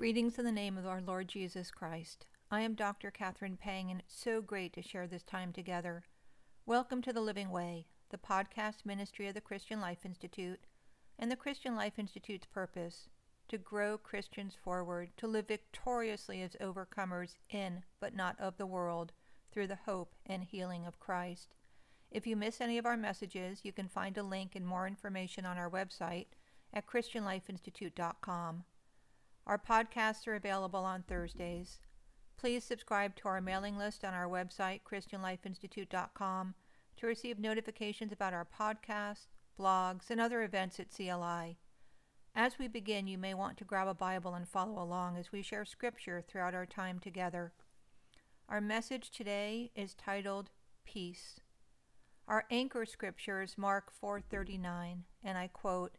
Greetings in the name of our Lord Jesus Christ. I am Dr. Catherine Pang, and it's so great to share this time together. Welcome to The Living Way, the podcast ministry of the Christian Life Institute, and the Christian Life Institute's purpose to grow Christians forward, to live victoriously as overcomers in, but not of the world, through the hope and healing of Christ. If you miss any of our messages, you can find a link and more information on our website at ChristianLifeInstitute.com. Our podcasts are available on Thursdays. Please subscribe to our mailing list on our website, ChristianLifeInstitute.com, to receive notifications about our podcasts, blogs, and other events at CLI. As we begin, you may want to grab a Bible and follow along as we share scripture throughout our time together. Our message today is titled Peace. Our anchor scripture is Mark 4:39, and I quote,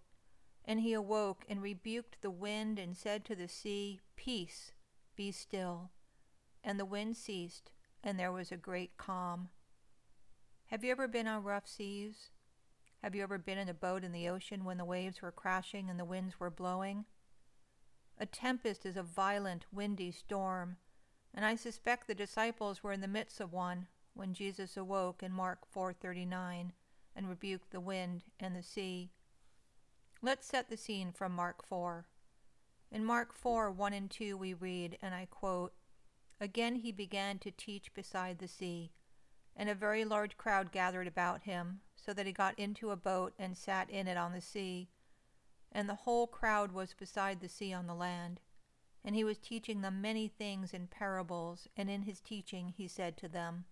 "And he awoke and rebuked the wind and said to the sea, Peace, be still. And the wind ceased, and there was a great calm." Have you ever been on rough seas? Have you ever been in a boat in the ocean when the waves were crashing and the winds were blowing? A tempest is a violent, windy storm, and I suspect the disciples were in the midst of one when Jesus awoke in Mark 4:39 and rebuked the wind and the sea. Let's set the scene from Mark 4. In Mark 4 1 and 2, we read, and I quote, Again he began to teach beside the sea, and a very large crowd gathered about him, so that he got into a boat and sat in it on the sea. And the whole crowd was beside the sea on the land. And he was teaching them many things in parables, and in his teaching he said to them,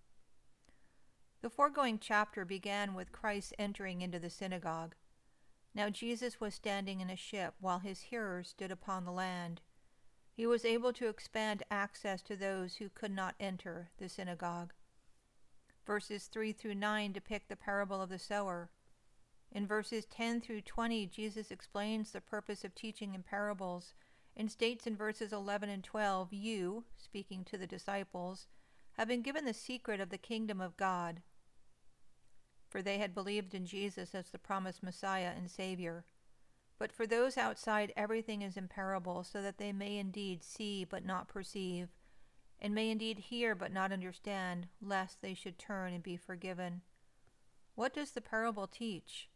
the foregoing chapter began with Christ entering into the synagogue. Now Jesus was standing in a ship while his hearers stood upon the land. He was able to expand access to those who could not enter the synagogue. Verses 3 through 9 depict the parable of the sower. In verses 10 through 20, Jesus explains the purpose of teaching in parables and states in verses 11 and 12, You, speaking to the disciples, have been given the secret of the kingdom of God for they had believed in Jesus as the promised Messiah and Savior. But for those outside, everything is in parable, so that they may indeed see but not perceive, and may indeed hear but not understand, lest they should turn and be forgiven. What does the parable teach?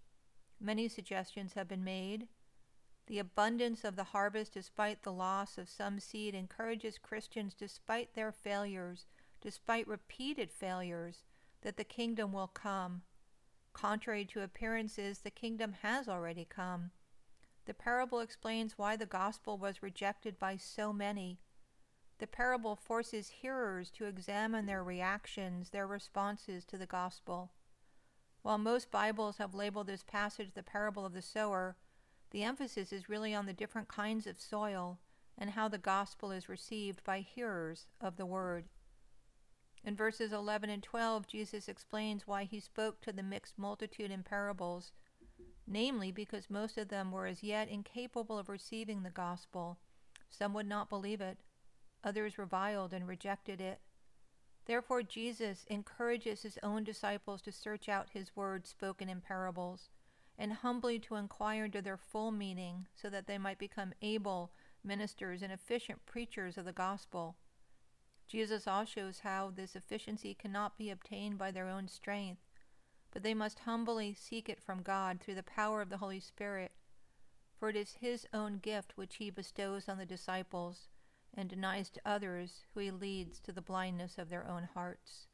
Many suggestions have been made. The abundance of the harvest, despite the loss of some seed, encourages Christians, despite their failures, despite repeated failures, that the kingdom will come Contrary to appearances, the kingdom has already come. The parable explains why the gospel was rejected by so many. The parable forces hearers to examine their reactions, their responses to the gospel. While most Bibles have labeled this passage the parable of the sower, the emphasis is really on the different kinds of soil and how the gospel is received by hearers of the word. In verses 11 and 12, Jesus explains why he spoke to the mixed multitude in parables, namely because most of them were as yet incapable of receiving the gospel. Some would not believe it, others reviled and rejected it. Therefore, Jesus encourages his own disciples to search out his words spoken in parables and humbly to inquire into their full meaning so that they might become able ministers and efficient preachers of the gospel. Jesus also shows how this efficiency cannot be obtained by their own strength, but they must humbly seek it from God through the power of the Holy Spirit. For it is His own gift which He bestows on the disciples and denies to others, who He leads to the blindness of their own hearts.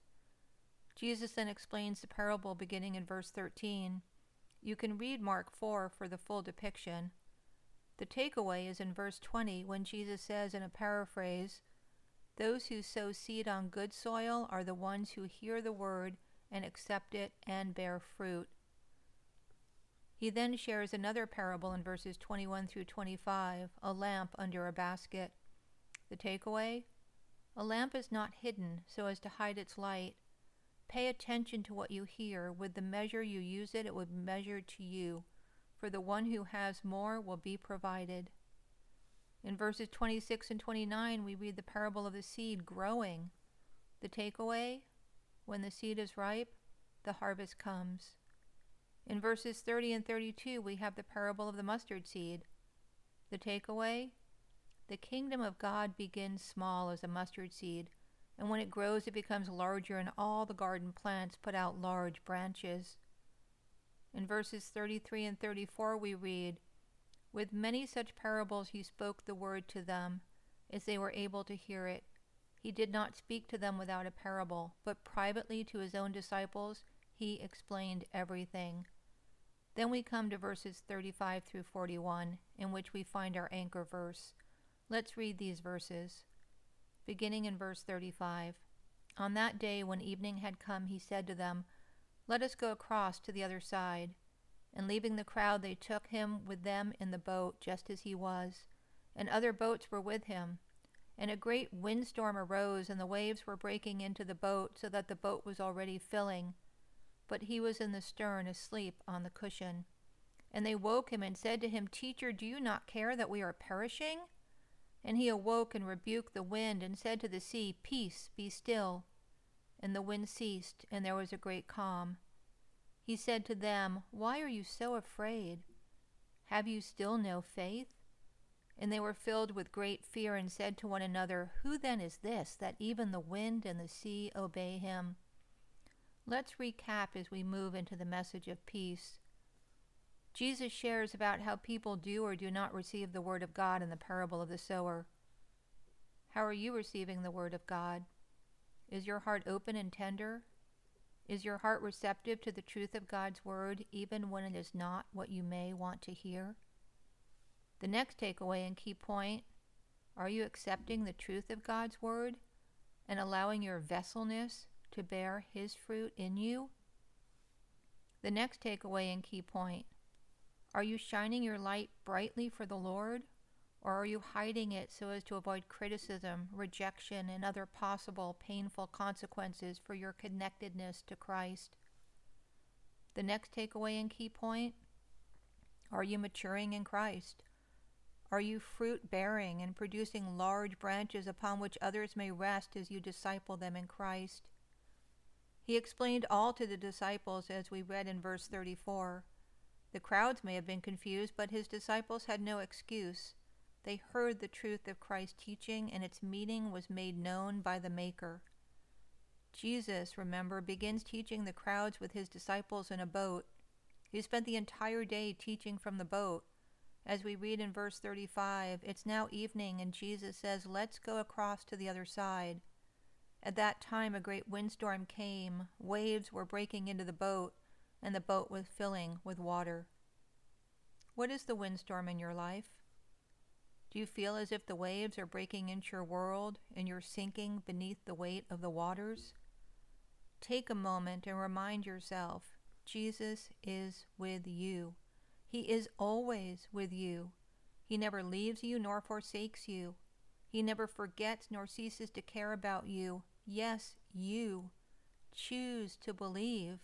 Jesus then explains the parable beginning in verse 13. You can read Mark 4 for the full depiction. The takeaway is in verse 20 when Jesus says in a paraphrase, those who sow seed on good soil are the ones who hear the word and accept it and bear fruit. He then shares another parable in verses 21 through 25 a lamp under a basket. The takeaway? A lamp is not hidden so as to hide its light. Pay attention to what you hear. With the measure you use it, it will be measured to you. For the one who has more will be provided. In verses 26 and 29, we read the parable of the seed growing. The takeaway when the seed is ripe, the harvest comes. In verses 30 and 32, we have the parable of the mustard seed. The takeaway The kingdom of God begins small as a mustard seed, and when it grows, it becomes larger, and all the garden plants put out large branches. In verses 33 and 34, we read, With many such parables he spoke the word to them, as they were able to hear it. He did not speak to them without a parable, but privately to his own disciples he explained everything. Then we come to verses 35 through 41, in which we find our anchor verse. Let's read these verses. Beginning in verse 35 On that day, when evening had come, he said to them, Let us go across to the other side. And leaving the crowd, they took him with them in the boat, just as he was. And other boats were with him. And a great windstorm arose, and the waves were breaking into the boat, so that the boat was already filling. But he was in the stern, asleep on the cushion. And they woke him and said to him, Teacher, do you not care that we are perishing? And he awoke and rebuked the wind and said to the sea, Peace, be still. And the wind ceased, and there was a great calm. He said to them, Why are you so afraid? Have you still no faith? And they were filled with great fear and said to one another, Who then is this, that even the wind and the sea obey him? Let's recap as we move into the message of peace. Jesus shares about how people do or do not receive the Word of God in the parable of the sower. How are you receiving the Word of God? Is your heart open and tender? Is your heart receptive to the truth of God's Word, even when it is not what you may want to hear? The next takeaway and key point are you accepting the truth of God's Word and allowing your vesselness to bear His fruit in you? The next takeaway and key point are you shining your light brightly for the Lord, or are you hiding it so as to avoid criticism, rejection, and other possible painful consequences for your connectedness to Christ? The next takeaway and key point are you maturing in Christ? Are you fruit bearing and producing large branches upon which others may rest as you disciple them in Christ? He explained all to the disciples as we read in verse 34. The crowds may have been confused, but his disciples had no excuse. They heard the truth of Christ's teaching, and its meaning was made known by the Maker. Jesus, remember, begins teaching the crowds with his disciples in a boat. He spent the entire day teaching from the boat. As we read in verse 35, it's now evening, and Jesus says, Let's go across to the other side. At that time, a great windstorm came. Waves were breaking into the boat and the boat was filling with water. What is the windstorm in your life? Do you feel as if the waves are breaking into your world and you're sinking beneath the weight of the waters? Take a moment and remind yourself Jesus is with you. He is always with you. He never leaves you nor forsakes you. He never forgets nor ceases to care about you. Yes, you. Choose to believe.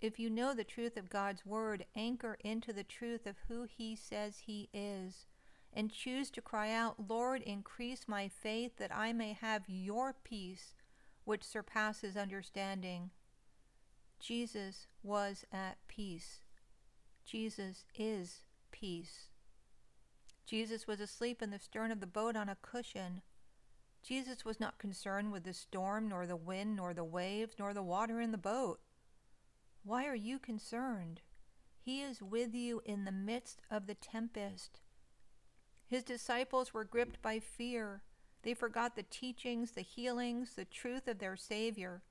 If you know the truth of God's Word, anchor into the truth of who He says He is, and choose to cry out, Lord, increase my faith that I may have your peace, which surpasses understanding. Jesus was at peace. Jesus is peace. Jesus was asleep in the stern of the boat on a cushion. Jesus was not concerned with the storm, nor the wind, nor the waves, nor the water in the boat. Why are you concerned? He is with you in the midst of the tempest. His disciples were gripped by fear. They forgot the teachings, the healings, the truth of their Savior,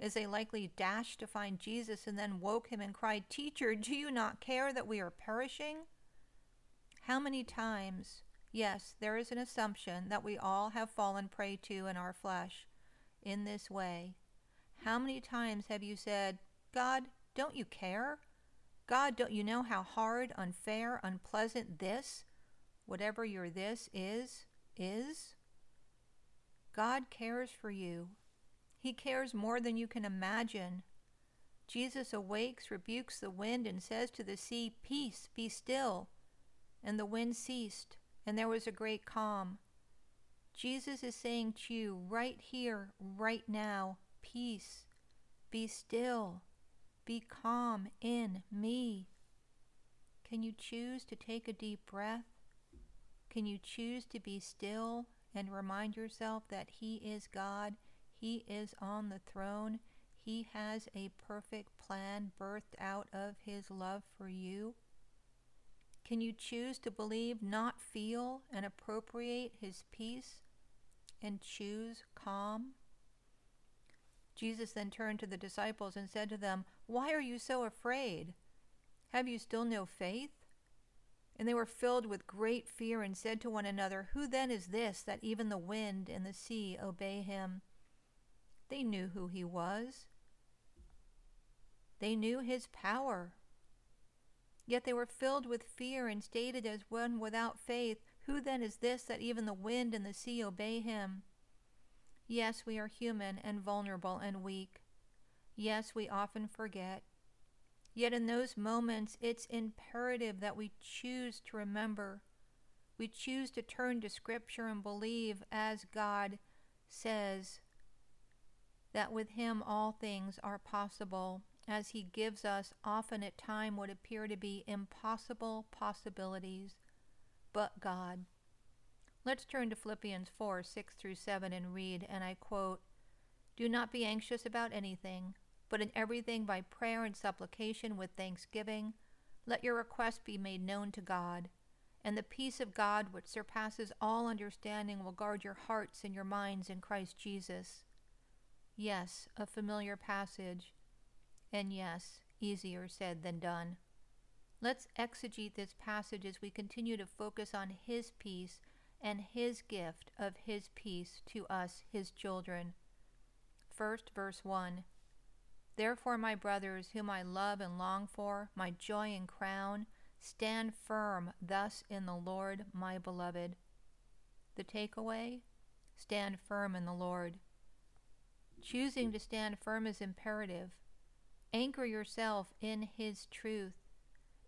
as they likely dashed to find Jesus and then woke him and cried, Teacher, do you not care that we are perishing? How many times, yes, there is an assumption that we all have fallen prey to in our flesh in this way. How many times have you said, God, don't you care? God, don't you know how hard, unfair, unpleasant this, whatever your this is, is? God cares for you. He cares more than you can imagine. Jesus awakes, rebukes the wind, and says to the sea, Peace, be still. And the wind ceased, and there was a great calm. Jesus is saying to you right here, right now, Peace, be still. Be calm in me. Can you choose to take a deep breath? Can you choose to be still and remind yourself that He is God? He is on the throne. He has a perfect plan birthed out of His love for you. Can you choose to believe, not feel, and appropriate His peace and choose calm? Jesus then turned to the disciples and said to them, Why are you so afraid? Have you still no faith? And they were filled with great fear and said to one another, Who then is this that even the wind and the sea obey him? They knew who he was. They knew his power. Yet they were filled with fear and stated as one without faith, Who then is this that even the wind and the sea obey him? Yes, we are human and vulnerable and weak. Yes, we often forget. Yet in those moments, it's imperative that we choose to remember. We choose to turn to Scripture and believe, as God says, that with Him all things are possible, as He gives us often at time what appear to be impossible possibilities. But God. Let's turn to Philippians 4 6 through 7 and read, and I quote Do not be anxious about anything, but in everything by prayer and supplication with thanksgiving, let your requests be made known to God. And the peace of God, which surpasses all understanding, will guard your hearts and your minds in Christ Jesus. Yes, a familiar passage, and yes, easier said than done. Let's exegete this passage as we continue to focus on His peace and His gift of His peace to us, His children. First, verse 1 Therefore, my brothers, whom I love and long for, my joy and crown, stand firm thus in the Lord, my beloved. The takeaway stand firm in the Lord. Choosing to stand firm is imperative. Anchor yourself in His truth.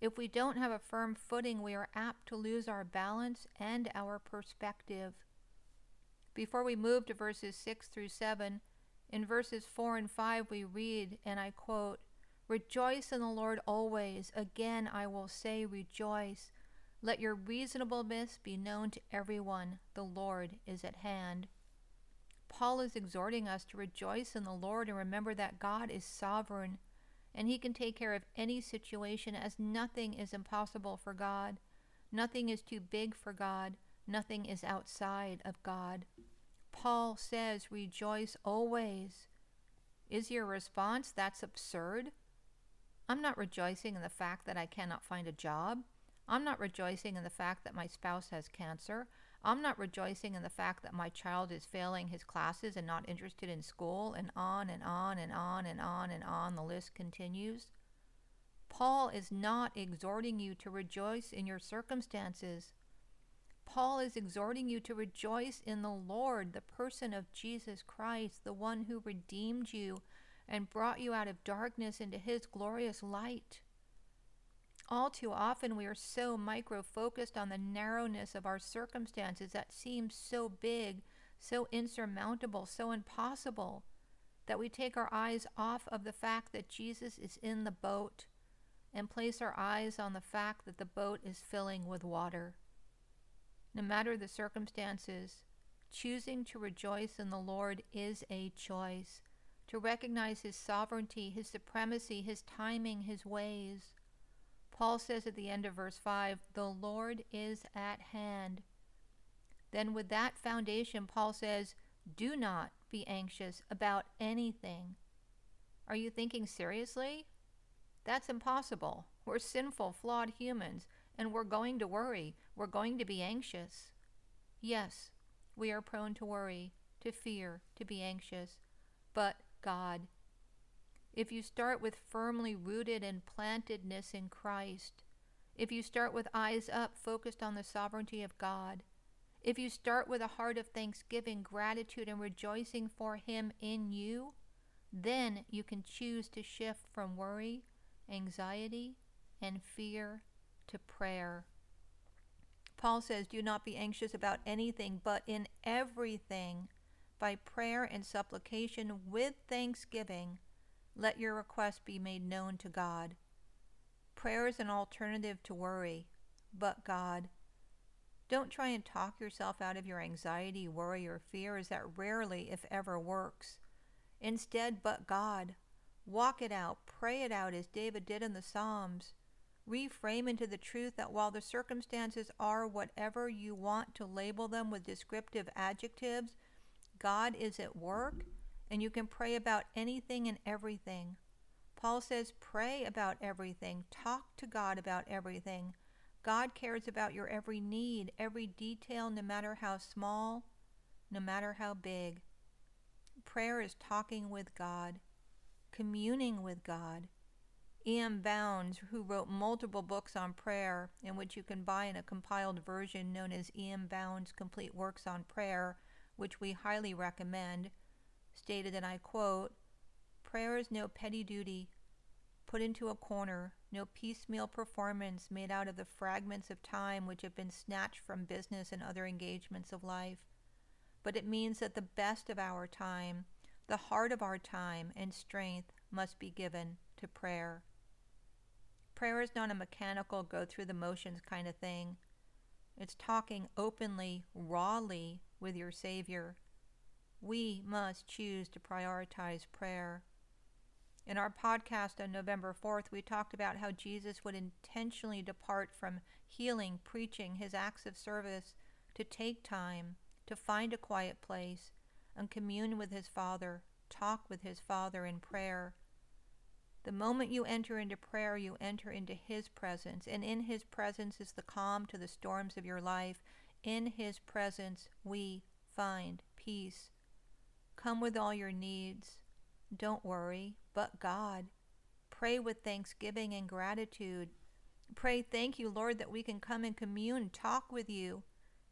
If we don't have a firm footing, we are apt to lose our balance and our perspective. Before we move to verses 6 through 7, in verses 4 and 5, we read, and I quote, Rejoice in the Lord always. Again, I will say, Rejoice. Let your reasonableness be known to everyone. The Lord is at hand. Paul is exhorting us to rejoice in the Lord and remember that God is sovereign and he can take care of any situation as nothing is impossible for God. Nothing is too big for God. Nothing is outside of God. Paul says, Rejoice always. Is your response, That's absurd? I'm not rejoicing in the fact that I cannot find a job. I'm not rejoicing in the fact that my spouse has cancer. I'm not rejoicing in the fact that my child is failing his classes and not interested in school, and on and on and on and on and on the list continues. Paul is not exhorting you to rejoice in your circumstances. Paul is exhorting you to rejoice in the Lord, the person of Jesus Christ, the one who redeemed you and brought you out of darkness into his glorious light. All too often, we are so micro focused on the narrowness of our circumstances that seem so big, so insurmountable, so impossible, that we take our eyes off of the fact that Jesus is in the boat and place our eyes on the fact that the boat is filling with water. No matter the circumstances, choosing to rejoice in the Lord is a choice. To recognize His sovereignty, His supremacy, His timing, His ways. Paul says at the end of verse 5, the Lord is at hand. Then, with that foundation, Paul says, do not be anxious about anything. Are you thinking seriously? That's impossible. We're sinful, flawed humans, and we're going to worry. We're going to be anxious. Yes, we are prone to worry, to fear, to be anxious. But God if you start with firmly rooted and plantedness in Christ, if you start with eyes up, focused on the sovereignty of God, if you start with a heart of thanksgiving, gratitude, and rejoicing for Him in you, then you can choose to shift from worry, anxiety, and fear to prayer. Paul says, Do not be anxious about anything, but in everything, by prayer and supplication with thanksgiving let your request be made known to God. Prayer is an alternative to worry, but God. Don't try and talk yourself out of your anxiety, worry, or fear, as that rarely, if ever, works. Instead, but God. Walk it out, pray it out as David did in the Psalms. Reframe into the truth that while the circumstances are whatever you want to label them with descriptive adjectives, God is at work and you can pray about anything and everything. Paul says, pray about everything, talk to God about everything. God cares about your every need, every detail, no matter how small, no matter how big. Prayer is talking with God, communing with God. E.M. Bounds, who wrote multiple books on prayer, in which you can buy in a compiled version known as E.M. Bounds' Complete Works on Prayer, which we highly recommend, stated, and I quote, Prayer is no petty duty put into a corner, no piecemeal performance made out of the fragments of time which have been snatched from business and other engagements of life. But it means that the best of our time, the heart of our time and strength must be given to prayer. Prayer is not a mechanical, go through the motions kind of thing. It's talking openly, rawly with your Savior. We must choose to prioritize prayer. In our podcast on November 4th, we talked about how Jesus would intentionally depart from healing, preaching, his acts of service to take time, to find a quiet place, and commune with his Father, talk with his Father in prayer. The moment you enter into prayer, you enter into his presence, and in his presence is the calm to the storms of your life. In his presence, we find peace. Come with all your needs. Don't worry, but God. Pray with thanksgiving and gratitude. Pray, thank you, Lord, that we can come and commune, talk with you.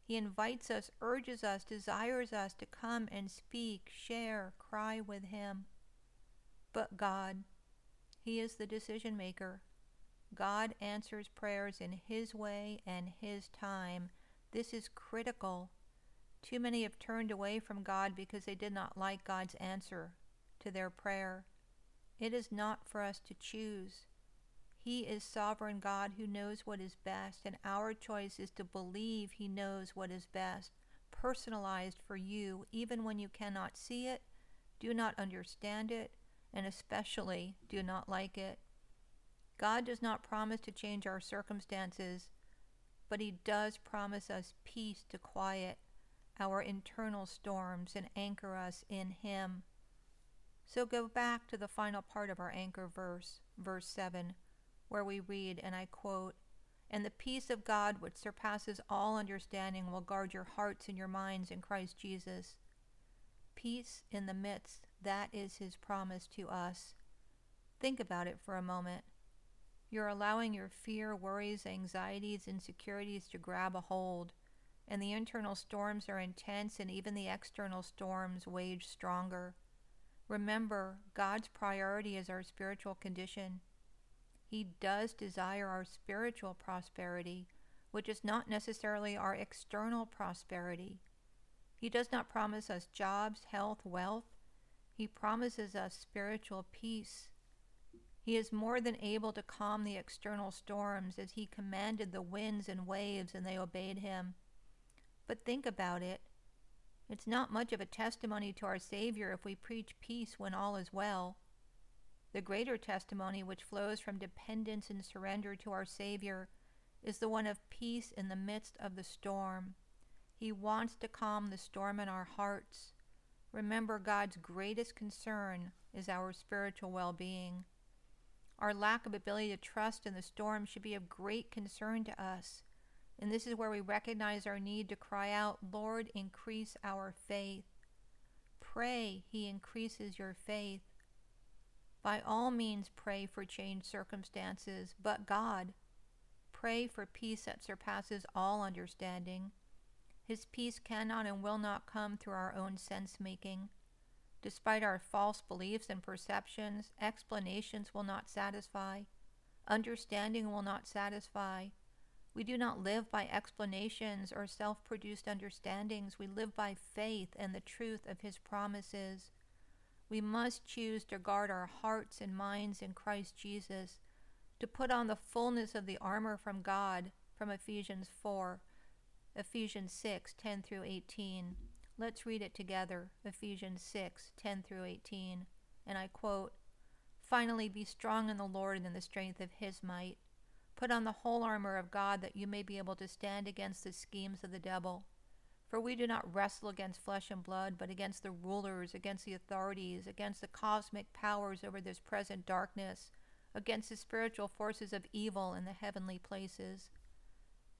He invites us, urges us, desires us to come and speak, share, cry with Him. But God, He is the decision maker. God answers prayers in His way and His time. This is critical. Too many have turned away from God because they did not like God's answer to their prayer. It is not for us to choose. He is sovereign God who knows what is best, and our choice is to believe He knows what is best, personalized for you, even when you cannot see it, do not understand it, and especially do not like it. God does not promise to change our circumstances, but He does promise us peace to quiet our internal storms and anchor us in Him. So go back to the final part of our anchor verse, verse 7, where we read, and I quote, And the peace of God, which surpasses all understanding, will guard your hearts and your minds in Christ Jesus. Peace in the midst, that is his promise to us. Think about it for a moment. You're allowing your fear, worries, anxieties, insecurities to grab a hold, and the internal storms are intense, and even the external storms wage stronger. Remember, God's priority is our spiritual condition. He does desire our spiritual prosperity, which is not necessarily our external prosperity. He does not promise us jobs, health, wealth. He promises us spiritual peace. He is more than able to calm the external storms as he commanded the winds and waves and they obeyed him. But think about it. It's not much of a testimony to our Savior if we preach peace when all is well. The greater testimony, which flows from dependence and surrender to our Savior, is the one of peace in the midst of the storm. He wants to calm the storm in our hearts. Remember, God's greatest concern is our spiritual well being. Our lack of ability to trust in the storm should be of great concern to us. And this is where we recognize our need to cry out, Lord, increase our faith. Pray He increases your faith. By all means, pray for changed circumstances, but God, pray for peace that surpasses all understanding. His peace cannot and will not come through our own sense making. Despite our false beliefs and perceptions, explanations will not satisfy. Understanding will not satisfy. We do not live by explanations or self produced understandings. We live by faith and the truth of His promises. We must choose to guard our hearts and minds in Christ Jesus, to put on the fullness of the armor from God, from Ephesians 4, Ephesians 6 10 through 18. Let's read it together. Ephesians 6 10 through 18. And I quote Finally, be strong in the Lord and in the strength of his might. Put on the whole armor of God that you may be able to stand against the schemes of the devil. For we do not wrestle against flesh and blood, but against the rulers, against the authorities, against the cosmic powers over this present darkness, against the spiritual forces of evil in the heavenly places.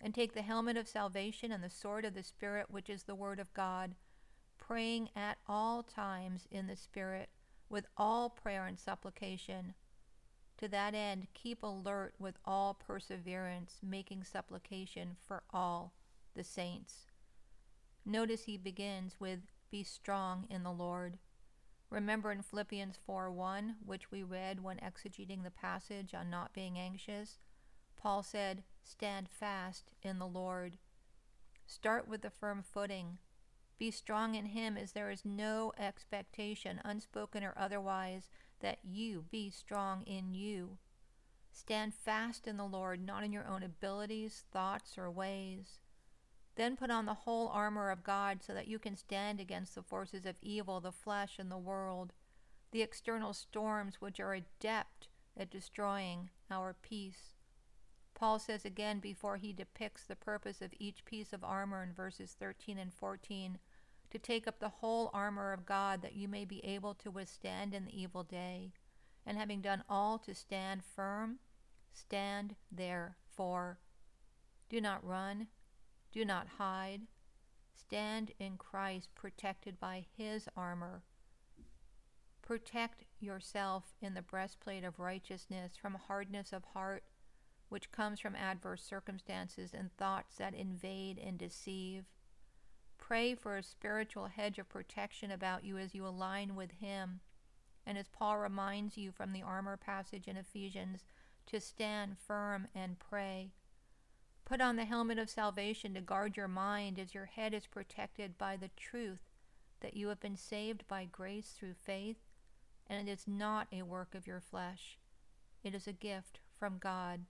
and take the helmet of salvation and the sword of the Spirit, which is the Word of God, praying at all times in the Spirit with all prayer and supplication. To that end, keep alert with all perseverance, making supplication for all the saints. Notice he begins with, Be strong in the Lord. Remember in Philippians 4 1, which we read when exegeting the passage on not being anxious, Paul said, Stand fast in the Lord. Start with a firm footing. Be strong in Him, as there is no expectation, unspoken or otherwise, that you be strong in you. Stand fast in the Lord, not in your own abilities, thoughts, or ways. Then put on the whole armor of God so that you can stand against the forces of evil, the flesh, and the world, the external storms which are adept at destroying our peace. Paul says again before he depicts the purpose of each piece of armor in verses 13 and 14 to take up the whole armor of God that you may be able to withstand in the evil day, and having done all to stand firm, stand therefore. Do not run, do not hide. Stand in Christ, protected by his armor. Protect yourself in the breastplate of righteousness from hardness of heart which comes from adverse circumstances and thoughts that invade and deceive. Pray for a spiritual hedge of protection about you as you align with Him. And as Paul reminds you from the armor passage in Ephesians, to stand firm and pray. Put on the helmet of salvation to guard your mind as your head is protected by the truth that you have been saved by grace through faith, and it is not a work of your flesh. It is a gift from God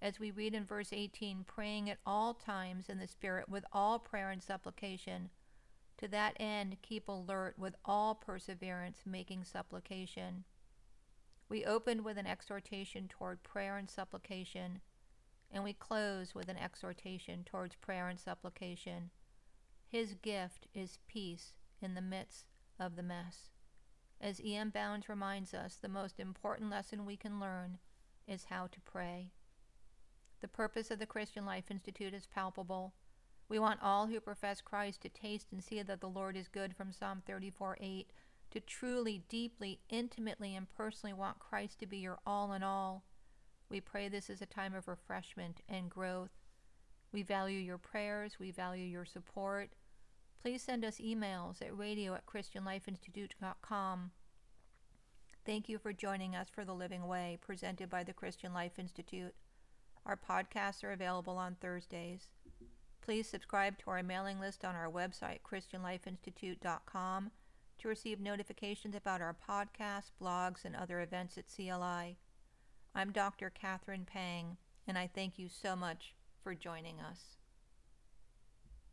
as we read in verse 18, praying at all times in the Spirit with all prayer and supplication. To that end, keep alert with all perseverance, making supplication. We opened with an exhortation toward prayer and supplication, and we close with an exhortation towards prayer and supplication. His gift is peace in the midst of the mess. As E.M. Bounds reminds us, the most important lesson we can learn is how to pray. The purpose of the Christian Life Institute is palpable. We want all who profess Christ to taste and see that the Lord is good from Psalm 34 8, to truly, deeply, intimately, and personally want Christ to be your all in all. We pray this is a time of refreshment and growth. We value your prayers, we value your support. Please send us emails at radio at ChristianLifeInstitute.com. Thank you for joining us for The Living Way, presented by the Christian Life Institute. Our podcasts are available on Thursdays. Please subscribe to our mailing list on our website, ChristianLifeInstitute.com, to receive notifications about our podcasts, blogs, and other events at CLI. I'm Dr. Catherine Pang, and I thank you so much for joining us.